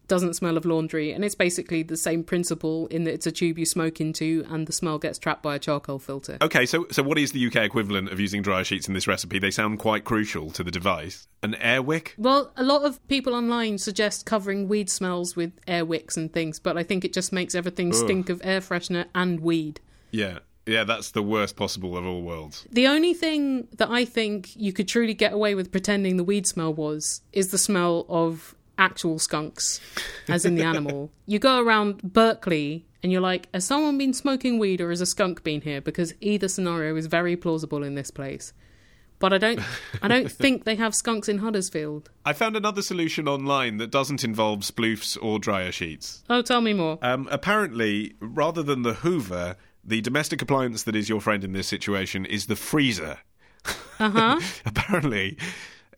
doesn't smell of laundry. And it's basically the same principle in that it's a tube you smoke into and the smell gets trapped by a charcoal filter. Okay, so so what is the UK equivalent of using dryer sheets in this recipe? They sound quite crucial to the device. An air wick? Well, a lot of people online suggest covering weed smells with air wicks and things, but I think it just makes everything stink of air freshener and weed. Yeah. Yeah, that's the worst possible of all worlds. The only thing that I think you could truly get away with pretending the weed smell was is the smell of actual skunks, as in the animal. You go around Berkeley and you're like, has someone been smoking weed or has a skunk been here? Because either scenario is very plausible in this place. But I don't, I don't think they have skunks in Huddersfield. I found another solution online that doesn't involve sploofs or dryer sheets. Oh, tell me more. Um, apparently, rather than the Hoover, the domestic appliance that is your friend in this situation is the freezer. Uh huh. Apparently,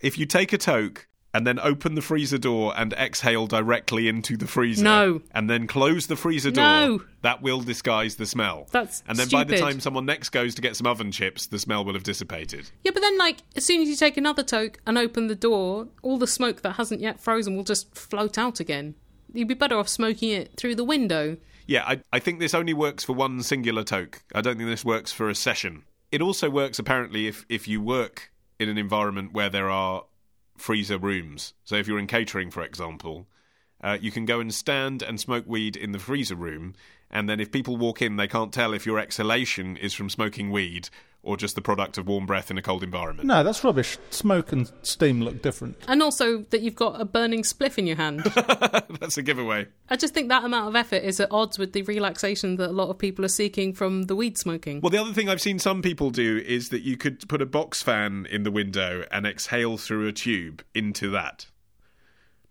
if you take a toke and then open the freezer door and exhale directly into the freezer, No. and then close the freezer door, No. that will disguise the smell. That's and then by the time someone next goes to get some oven chips, the smell will have dissipated. Yeah, but then, like, as soon as you take another toke and open the door, all the smoke that hasn't yet frozen will just float out again. You'd be better off smoking it through the window. Yeah, I, I think this only works for one singular toke. I don't think this works for a session. It also works apparently if, if you work in an environment where there are freezer rooms. So if you're in catering, for example, uh, you can go and stand and smoke weed in the freezer room, and then if people walk in, they can't tell if your exhalation is from smoking weed or just the product of warm breath in a cold environment. No, that's rubbish. Smoke and steam look different. And also that you've got a burning spliff in your hand. That's a giveaway. I just think that amount of effort is at odds with the relaxation that a lot of people are seeking from the weed smoking. Well, the other thing I've seen some people do is that you could put a box fan in the window and exhale through a tube into that.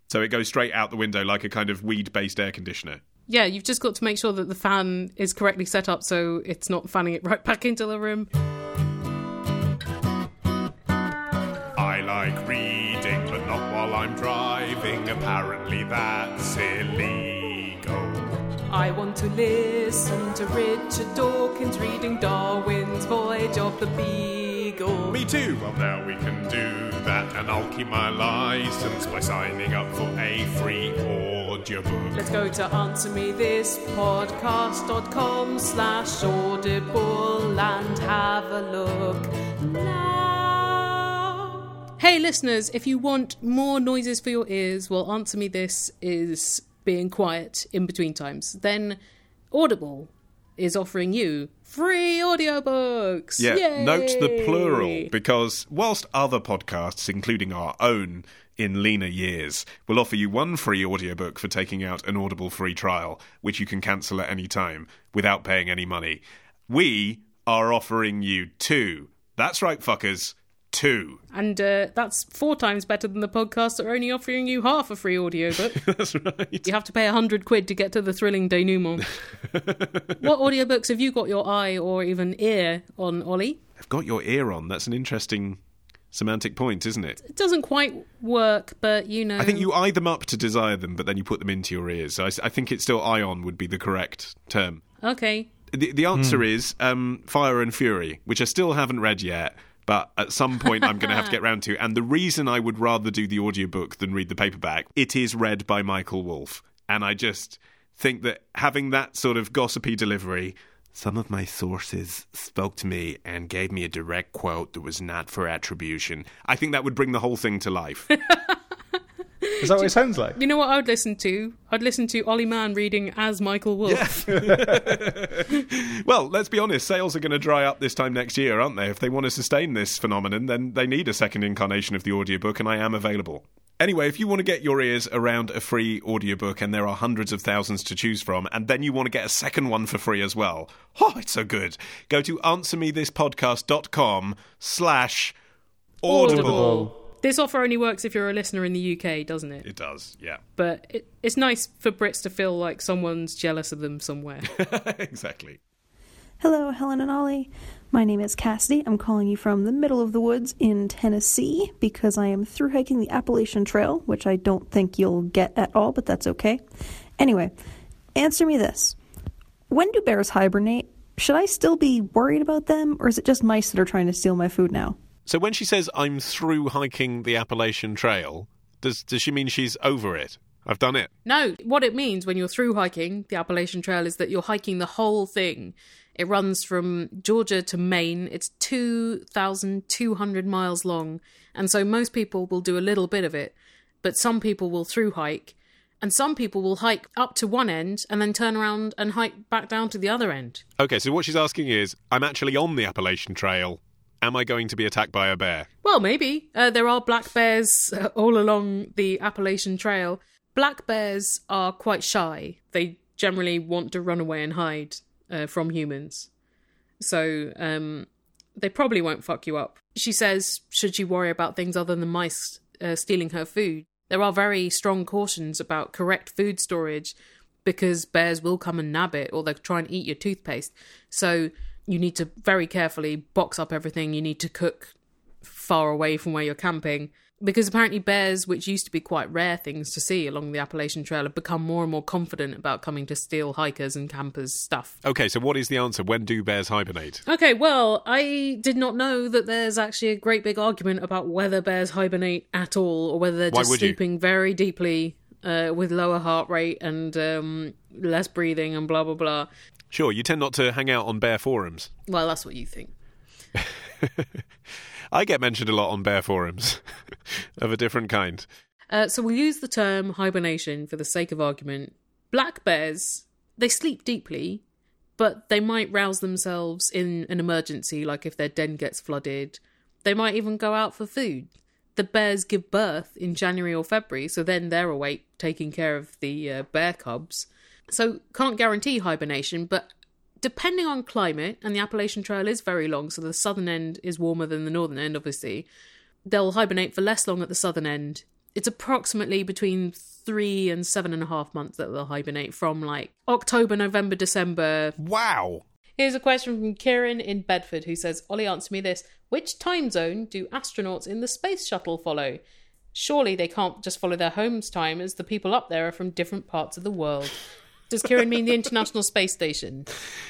So it goes straight out the window like a kind of weed based air conditioner. Yeah, you've just got to make sure that the fan is correctly set up so it's not fanning it right back into the room. Like reading, but not while I'm driving. Apparently, that's illegal. I want to listen to Richard Dawkins reading Darwin's Voyage of the Beagle. Me too. Well, now we can do that, and I'll keep my license by signing up for a free audiobook. Let's go to answermethispodcast.com slash audible and have a look. Hey, listeners, if you want more noises for your ears, well, Answer Me This is being quiet in between times. Then Audible is offering you free audiobooks. Yeah, Yay! note the plural because whilst other podcasts, including our own in leaner years, will offer you one free audiobook for taking out an Audible free trial, which you can cancel at any time without paying any money, we are offering you two. That's right, fuckers. Two. And uh, that's four times better than the podcasts that are only offering you half a free audiobook. That's right. you have to pay a hundred quid to get to the thrilling denouement. what audiobooks have you got your eye or even ear on, Ollie? I've got your ear on. That's an interesting semantic point, isn't it? It doesn't quite work, but you know. I think you eye them up to desire them, but then you put them into your ears. So I, I think it's still eye on would be the correct term. Okay. The, the answer is um, Fire and Fury, which I still haven't read yet, but at some point I'm going to have to get round to. And the reason I would rather do the audiobook than read the paperback, it is read by Michael Wolff. And I just think that having that sort of gossipy delivery. Some of my sources spoke to me and gave me a direct quote that was not for attribution. I think that would bring the whole thing to life. Is that what it sounds like? You know what I would listen to? I'd listen to Ollie Mann reading as Michael Wolff. well, let's be honest, sales are going to dry up this time next year, aren't they? If they want to sustain this phenomenon, then they need a second incarnation of the audiobook, and I am available. Anyway, if you want to get your ears around a free audiobook and there are hundreds of thousands to choose from, and then you want to get a second one for free as well, oh, it's so good. Go to answermethispodcast.com slash audible. This offer only works if you're a listener in the UK, doesn't it? It does, yeah. But it, it's nice for Brits to feel like someone's jealous of them somewhere. exactly. Hello, Helen and Ollie. My name is Cassidy. I'm calling you from the middle of the woods in Tennessee because I am through hiking the Appalachian Trail, which I don't think you'll get at all, but that's okay. Anyway, answer me this When do bears hibernate? Should I still be worried about them, or is it just mice that are trying to steal my food now? So when she says I'm through hiking the Appalachian Trail, does does she mean she's over it? I've done it. no, what it means when you're through hiking the Appalachian Trail is that you're hiking the whole thing. It runs from Georgia to Maine. It's 2,200 miles long. And so most people will do a little bit of it, but some people will through hike. And some people will hike up to one end and then turn around and hike back down to the other end. Okay, so what she's asking is I'm actually on the Appalachian Trail. Am I going to be attacked by a bear? Well, maybe. Uh, there are black bears uh, all along the Appalachian Trail. Black bears are quite shy. They generally want to run away and hide uh, from humans. So um, they probably won't fuck you up. She says, should she worry about things other than mice uh, stealing her food? There are very strong cautions about correct food storage because bears will come and nab it or they'll try and eat your toothpaste. So you need to very carefully box up everything. You need to cook far away from where you're camping. Because apparently, bears, which used to be quite rare things to see along the Appalachian Trail, have become more and more confident about coming to steal hikers and campers' stuff. Okay, so what is the answer? When do bears hibernate? Okay, well, I did not know that there's actually a great big argument about whether bears hibernate at all or whether they're just would you? sleeping very deeply uh, with lower heart rate and um, less breathing and blah, blah, blah. Sure, you tend not to hang out on bear forums. Well, that's what you think. I get mentioned a lot on bear forums of a different kind. Uh, so we'll use the term hibernation for the sake of argument. Black bears, they sleep deeply, but they might rouse themselves in an emergency, like if their den gets flooded. They might even go out for food. The bears give birth in January or February, so then they're awake taking care of the uh, bear cubs. So can't guarantee hibernation, but depending on climate, and the Appalachian Trail is very long, so the southern end is warmer than the northern end, obviously. They'll hibernate for less long at the southern end. It's approximately between three and seven and a half months that they'll hibernate from like October, November, December. Wow. Here's a question from Kieran in Bedford who says, Ollie, answer me this. Which time zone do astronauts in the space shuttle follow? Surely they can't just follow their home's time as the people up there are from different parts of the world. Does Kieran mean the International Space Station?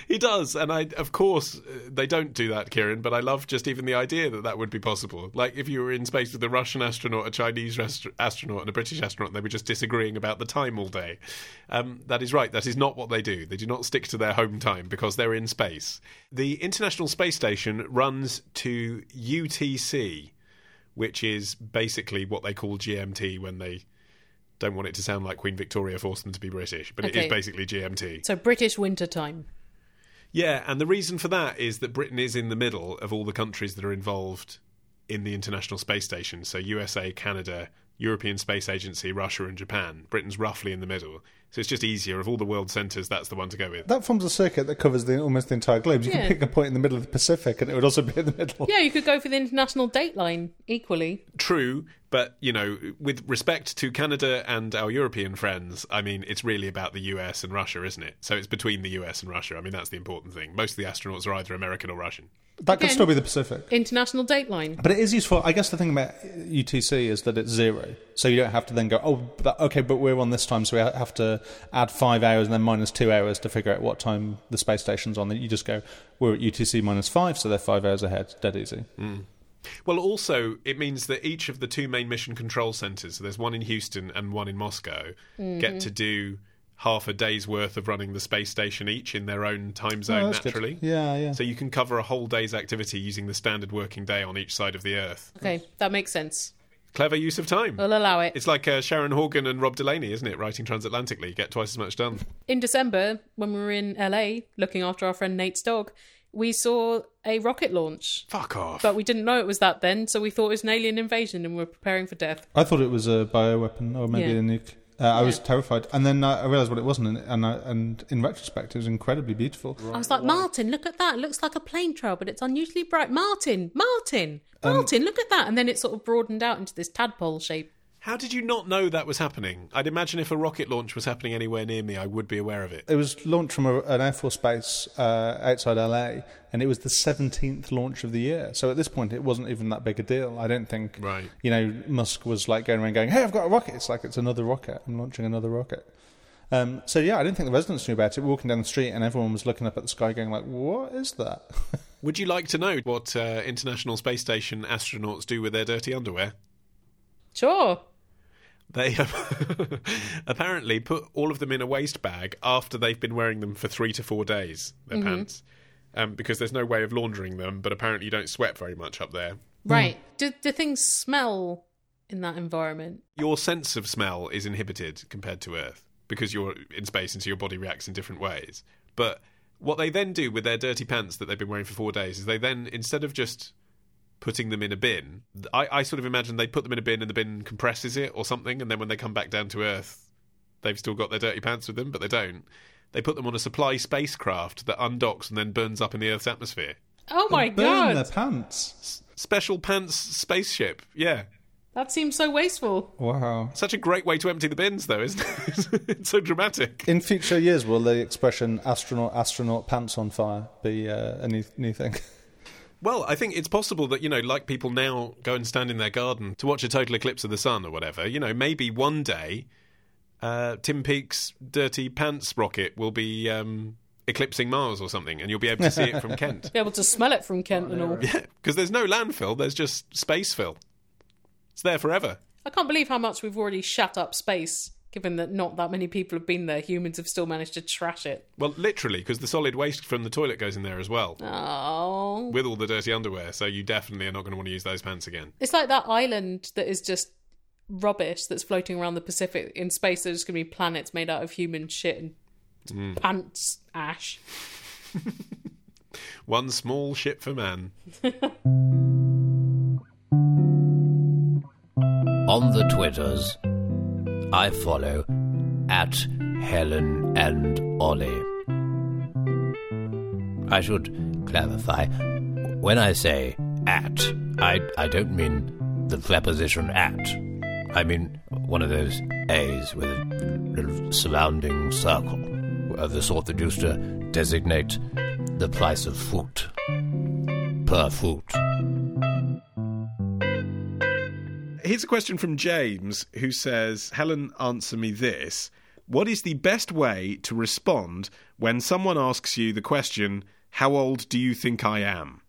He does, and I, of course, uh, they don't do that, Kieran. But I love just even the idea that that would be possible. Like if you were in space with a Russian astronaut, a Chinese astronaut, and a British astronaut, they were just disagreeing about the time all day. Um, that is right. That is not what they do. They do not stick to their home time because they're in space. The International Space Station runs to UTC, which is basically what they call GMT when they don't want it to sound like Queen Victoria forced them to be British, but it Okay. is basically GMT. So British winter time. Yeah, and the reason for that is that Britain is in the middle of all the countries that are involved in the International Space Station. So USA, Canada, European Space Agency, Russia, and Japan. Britain's roughly in the middle. So it's just easier. Of all the world centres, that's the one to go with. That forms a circuit that covers the, almost the entire globe. You Yeah. can pick a point in the middle of the Pacific, and it would also be in the middle. Yeah, you could go for the international date line equally. True, but you know, with respect to Canada and our European friends, I mean, it's really about the US and Russia, isn't it? So it's between the US and Russia. I mean, that's the important thing. Most of the astronauts are either American or Russian. That could still be the Pacific. International date line. But it is useful. I guess the thing about UTC is that it's zero, so you don't have to then go, oh, but, okay, but we're on this time, so we have to add five hours and then minus two hours to figure out what time the space station's on. You just go, we're at UTC minus five, so they're five hours ahead. Dead easy. Mm. Well, also, it means that each of the two main mission control centres, so there's one in Houston and one in Moscow, get to do half a day's worth of running the space station each in their own time Oh, zone good. naturally. Yeah, yeah. So you can cover a whole day's activity using the standard working day on each side of the Earth. Okay, that makes sense. Clever use of time. We'll allow it. It's like uh, Sharon Horgan and Rob Delaney, isn't it? Writing transatlantically, you get twice as much done. In December, when we were in LA looking after our friend Nate's dog, we saw a rocket launch. Fuck off. But we didn't know it was that then, so we thought it was an alien invasion and we were preparing for death. I thought it was a bioweapon or maybe Yeah. a nuke. Uh, I was terrified, and then I realised what it wasn't, and and, I, and in retrospect, it was incredibly beautiful. I was like, Martin, look at that. It looks like a plane trail, but it's unusually bright. Martin, Martin, Martin, look at that. And then it sort of broadened out into this tadpole shape. How did you not know that was happening? I'd imagine if a rocket launch was happening anywhere near me, I would be aware of it. It was launched from a, an Air Force base uh, outside LA, and it was the 17th launch of the year. So at this point, it wasn't even that big a deal. I don't think, Right. you know, Musk was like going around going, hey, I've got a rocket. It's like, it's another rocket. I'm launching another rocket. Um, so yeah, I didn't think the residents knew about it. We walking down the street, and everyone was looking up at the sky going like, what is that? Would you like to know what uh, International Space Station astronauts do with their dirty underwear? Sure. They have apparently put all of them in a waste bag after they've been wearing them for three to four days, their pants, um, because there's no way of laundering them, but apparently you don't sweat very much up there. Right. Do, do things smell in that environment? Your sense of smell is inhibited compared to Earth because you're in space and so your body reacts in different ways. But what they then do with their dirty pants that they've been wearing for four days is they then, instead of just putting them in a bin, I, I sort of imagine they put them in a bin and the bin compresses it or something, and then when they come back down to Earth, they've still got their dirty pants with them, but they don't. They put them on a supply spacecraft that undocks and then burns up in the Earth's atmosphere. Oh my god. Burn god. their pants. Special pants spaceship, yeah. That seems so wasteful. Wow. Such a great way to empty the bins, though, isn't it? it's so dramatic. In future years, will the expression "astronaut, astronaut, pants on fire" be uh, a new, new thing? Well, I think it's possible that, you know, like people now go and stand in their garden to watch a total eclipse of the sun or whatever, you know, maybe one day uh, Tim Peake's dirty pants rocket will be um, eclipsing Mars or something, and you'll be able to see it from Kent. Be able to smell it from Kent and all. Yeah, because there's no landfill, there's just space fill. It's there forever. I can't believe how much we've already shut up space, given that not that many people have been there. Humans have still managed to trash it. Well, literally, because the solid waste from the toilet goes in there as well, Oh. with all the dirty underwear, so you definitely are not going to want to use those pants again. It's like that island that is just rubbish that's floating around the Pacific in space. There's going to be planets made out of human shit and Mm. pants ash. One small ship for man. On the Twitters, I follow at Helen and Ollie. I should clarify when I say at, I, I don't mean the preposition at. I mean one of those A's with a little surrounding circle, of the sort that used to designate the price of fruit per fruit. Here's a question from James who says, Helen, answer me this. What is the best way to respond when someone asks you the question, How old do you think I am?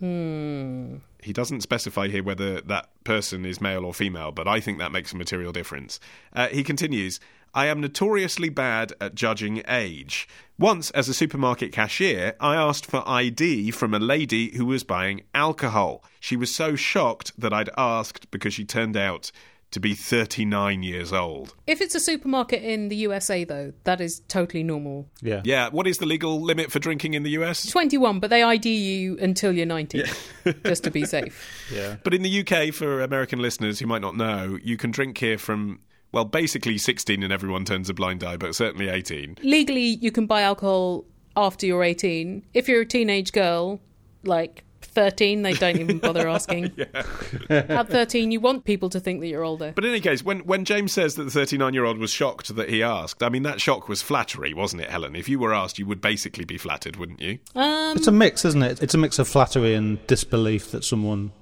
Hmm. He doesn't specify here whether that person is male or female, but I think that makes a material difference. Uh, he continues, I am notoriously bad at judging age. Once, as a supermarket cashier, I asked for ID from a lady who was buying alcohol. She was so shocked that I'd asked because she turned out to be 39 years old. If it's a supermarket in the USA, though, that is totally normal. Yeah. Yeah, what is the legal limit for drinking in the US? 21, but they ID you until you're 90, just to be safe. Yeah. But in the UK, for American listeners who might not know, you can drink here from, well, basically 16 and everyone turns a blind eye, but certainly 18. Legally, you can buy alcohol after you're 18. If you're a teenage girl, like 13, they don't even bother asking. At 13, you want people to think that you're older. But in any case, when, when James says that the 39 year old was shocked that he asked, I mean, that shock was flattery, wasn't it, Helen? If you were asked, you would basically be flattered, wouldn't you? Um, It's a mix, isn't it? It's a mix of flattery and disbelief that someone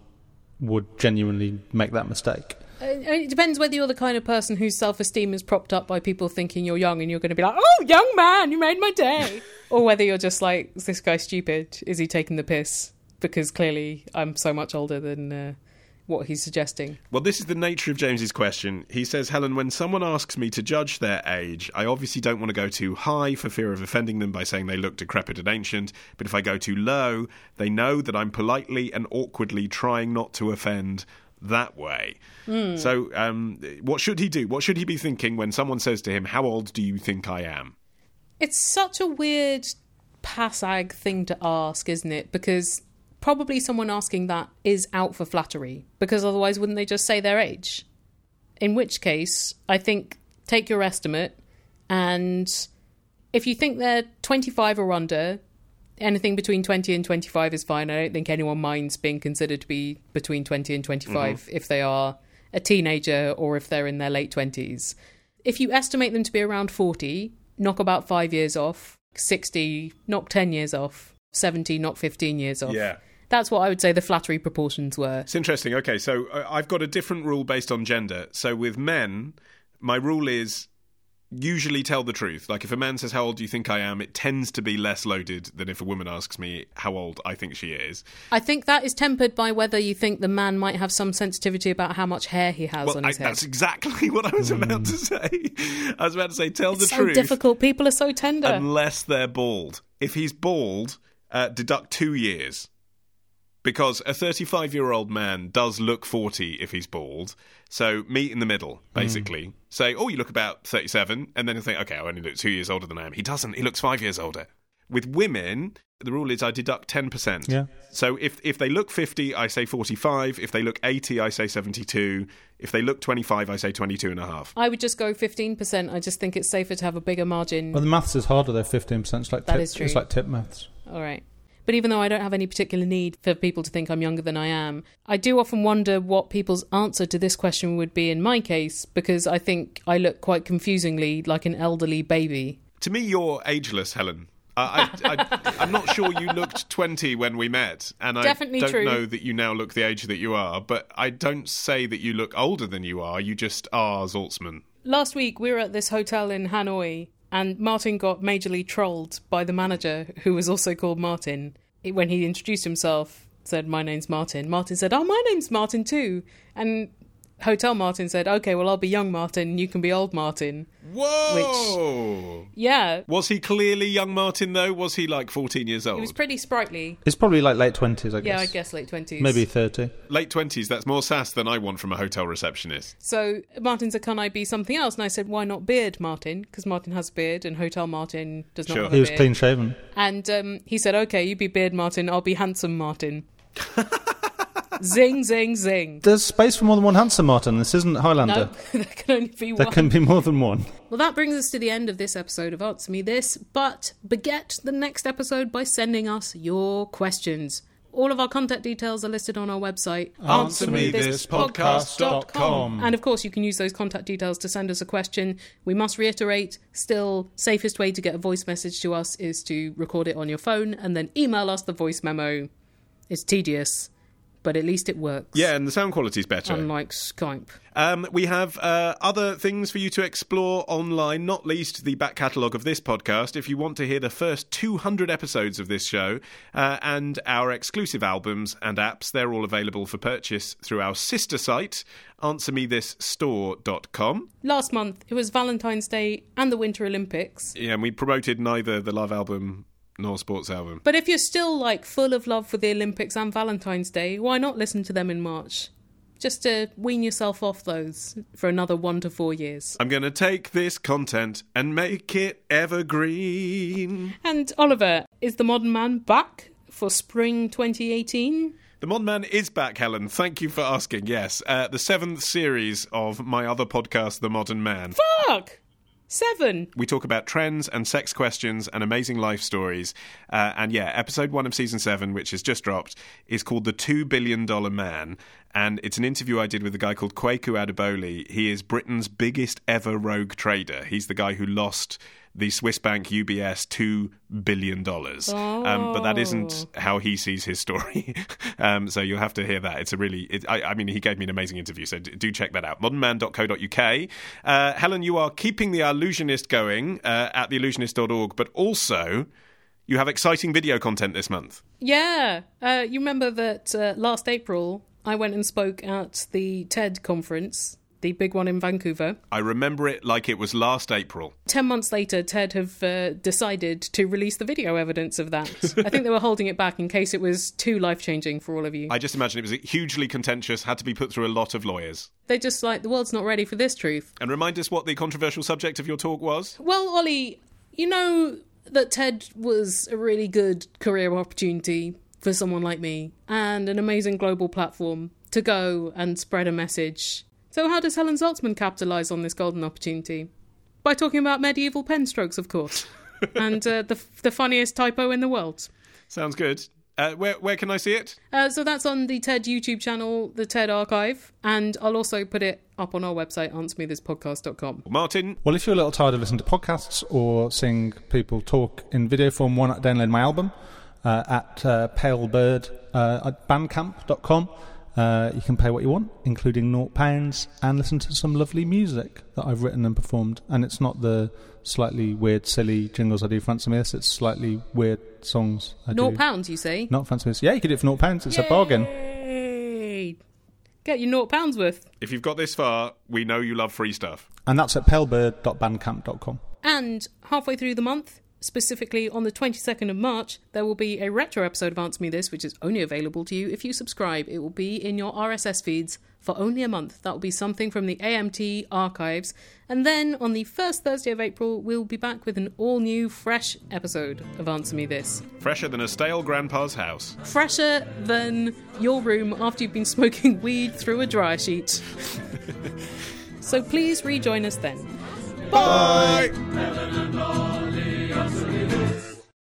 would genuinely make that mistake. Uh, It depends whether you're the kind of person whose self esteem is propped up by people thinking you're young and you're going to be like, oh, young man, you made my day. or whether you're just like, is this guy stupid? Is he taking the piss? Because clearly I'm so much older than uh, what he's suggesting. Well, this is the nature of James's question. He says, Helen, when someone asks me to judge their age, I obviously don't want to go too high for fear of offending them by saying they look decrepit and ancient. But if I go too low, they know that I'm politely and awkwardly trying not to offend that way. So, um, what should he do? What should he be thinking when someone says to him, How old do you think I am? It's such a weird passag thing to ask, isn't it? Because probably someone asking that is out for flattery, because otherwise, wouldn't they just say their age? In which case, I think take your estimate, and if you think they're 25 or under, anything between 20 and 25 is fine. I don't think anyone minds being considered to be between 20 and 25 mm-hmm. if they are a teenager or if they're in their late 20s. If you estimate them to be around 40, knock about five years off. 60, knock 10 years off. 70, knock 15 years off. Yeah. That's what I would say the flattery proportions were. It's interesting. Okay, so uh, I've got a different rule based on gender. So with men, my rule is usually tell the truth. Like if a man says, How old do you think I am? it tends to be less loaded than if a woman asks me how old I think she is. I think that is tempered by whether you think the man might have some sensitivity about how much hair he has Well, on I, his head. that's exactly what I was about to say. I was about to say, tell the truth. That's so truth difficult. People are so tender. unless they're bald. If he's bald, uh, deduct two years. Because a 35 year old man does look 40 if he's bald. So meet in the middle, hmm. basically. Say, oh, you look about 37, and then you think, okay, I only look two years older than I am. He doesn't, he looks five years older. With women, the rule is I deduct 10%. Yeah. So if, if they look 50, I say 45. If they look 80, I say 72. If they look 25, I say 22 and a half. I would just go 15%. I just think it's safer to have a bigger margin. Well, the maths is harder though. Fifteen percent. It's like That tip, is true. It's like tip maths. All right. But even though I don't have any particular need for people to think I'm younger than I am, I do often wonder what people's answer to this question would be in my case, because I think I look quite confusingly like an elderly baby. To me, you're ageless, Helen. I, I, I, I'm not sure you looked 20 when we met, and I Definitely don't true. know that you now look the age that you are. But I don't say that you look older than you are. You just are Zaltzman. Last week, we were at this hotel in Hanoi, and Martin got majorly trolled by the manager, who was also called Martin. When he introduced himself, said, My name's Martin. Martin said, Oh, my name's Martin too. And Hotel Martin said, Okay, well, I'll be young Martin, you can be old Martin. Whoa! Yeah, Was he clearly young Martin though? Was he like 14 years old? he was pretty sprightly. It's probably like late twenties. I guess. Yeah, I guess late 20s. Maybe thirty. Late 20s. That's more sass than I want from a hotel receptionist. So Martin said, Can I be something else? And I said, Why not beard Martin? Because Martin has a beard and Hotel Martin does not Sure. have a He was clean shaven. And um, he said, Okay, you be beard Martin, I'll be handsome Martin. zing, zing, zing. There's space for more than one handsome Martin. This isn't Highlander. No, there can only be There one. can be more than one. Well, that brings us to the end of this episode of Answer Me This, but beget the next episode by sending us your questions. All of our contact details are listed on our website, AnswerMeThisPodcast.com. And of course, you can use those contact details to send us a question. We must reiterate, still, safest way to get a voice message to us is to record it on your phone and then email us the voice memo. It's tedious, but at least it works. Yeah, and the sound quality's better. Unlike Skype. Um, we have uh, other things for you to explore online, not least the back catalogue of this podcast. If you want to hear the first 200 episodes of this show uh, and our exclusive albums and apps, they're all available for purchase through our sister site, answermethisstore.com. Last month, it was Valentine's Day and the Winter Olympics. Yeah, and we promoted neither the Love album nor sports album. But if you're still like full of love for the Olympics and Valentine's Day, why not listen to them in March? just to wean yourself off those for another one to four years. I'm going to take this content and make it evergreen. And Oliver, is the Modern Man back for spring 2018? The Modern Man is back, Helen. Thank you for asking. Yes, uh, the seventh series of my other podcast, The Modern Man. Fuck! Seven. We talk about trends and sex questions and amazing life stories. Uh, and yeah, episode one of season seven, which has just dropped, is called The Two Billion Dollar Man. And it's an interview I did with a guy called Kweku Adoboli. He is Britain's biggest ever rogue trader. He's the guy who lost the Swiss bank UBS $2 billion. Um, but that isn't how he sees his story. um, so you'll have to hear that. It's a really, it, I, I, mean, he gave me an amazing interview, so d- do check that out. modernman.co.uk. Uh, Helen, you are keeping the allusionist going uh, at theallusionist.org, but also you have exciting video content this month. Yeah. Uh, you remember that uh, last April I went and spoke at the TED conference the big one in Vancouver. I remember it like it was last April. Ten months later, TED have uh, decided to release the video evidence of that. I think they were holding it back in case it was too life changing for all of you. I just imagine it was hugely contentious, had to be put through a lot of lawyers. They're just like, the world's not ready for this truth. And remind us what the controversial subject of your talk was? Well, Ollie, you know that TED was a really good career opportunity for someone like me and an amazing global platform to go and spread a message so, how does Helen Zaltzman capitalise on this golden opportunity? By talking about medieval pen strokes, of course, and uh, the the funniest typo in the world. Sounds good. Uh, where where can I see it? Uh, so that's on the TED YouTube channel, the TED Archive, and I'll also put it up on our website, answermethispodcast.com. Martin? Well, if you're a little tired of listening to podcasts or seeing people talk in video form, why not download my album uh, at uh, palebird uh, at bandcamp.com. Uh, you can pay what you want, including naught pounds, and listen to some lovely music that I've written and performed. And it's not the slightly weird, silly jingles I do Fancy Miss. It's slightly weird songs. I naught pounds, you say? Not Fancy Yeah, you can do it for naught pounds. It's Yay! a bargain. Get your naught pounds worth. If you've got this far, we know you love free stuff. And that's at palebird.bandcamp.com. And halfway through the month, Specifically, on the 22nd of March, there will be a retro episode of Answer Me This, which is only available to you if you subscribe. It will be in your RSS feeds for only a month. That will be something from the AMT archives. And then on the first Thursday of April, we'll be back with an all new, fresh episode of Answer Me This. Fresher than a stale grandpa's house. Fresher than your room after you've been smoking weed through a dryer sheet. so please rejoin us then. Bye! Bye. Dios,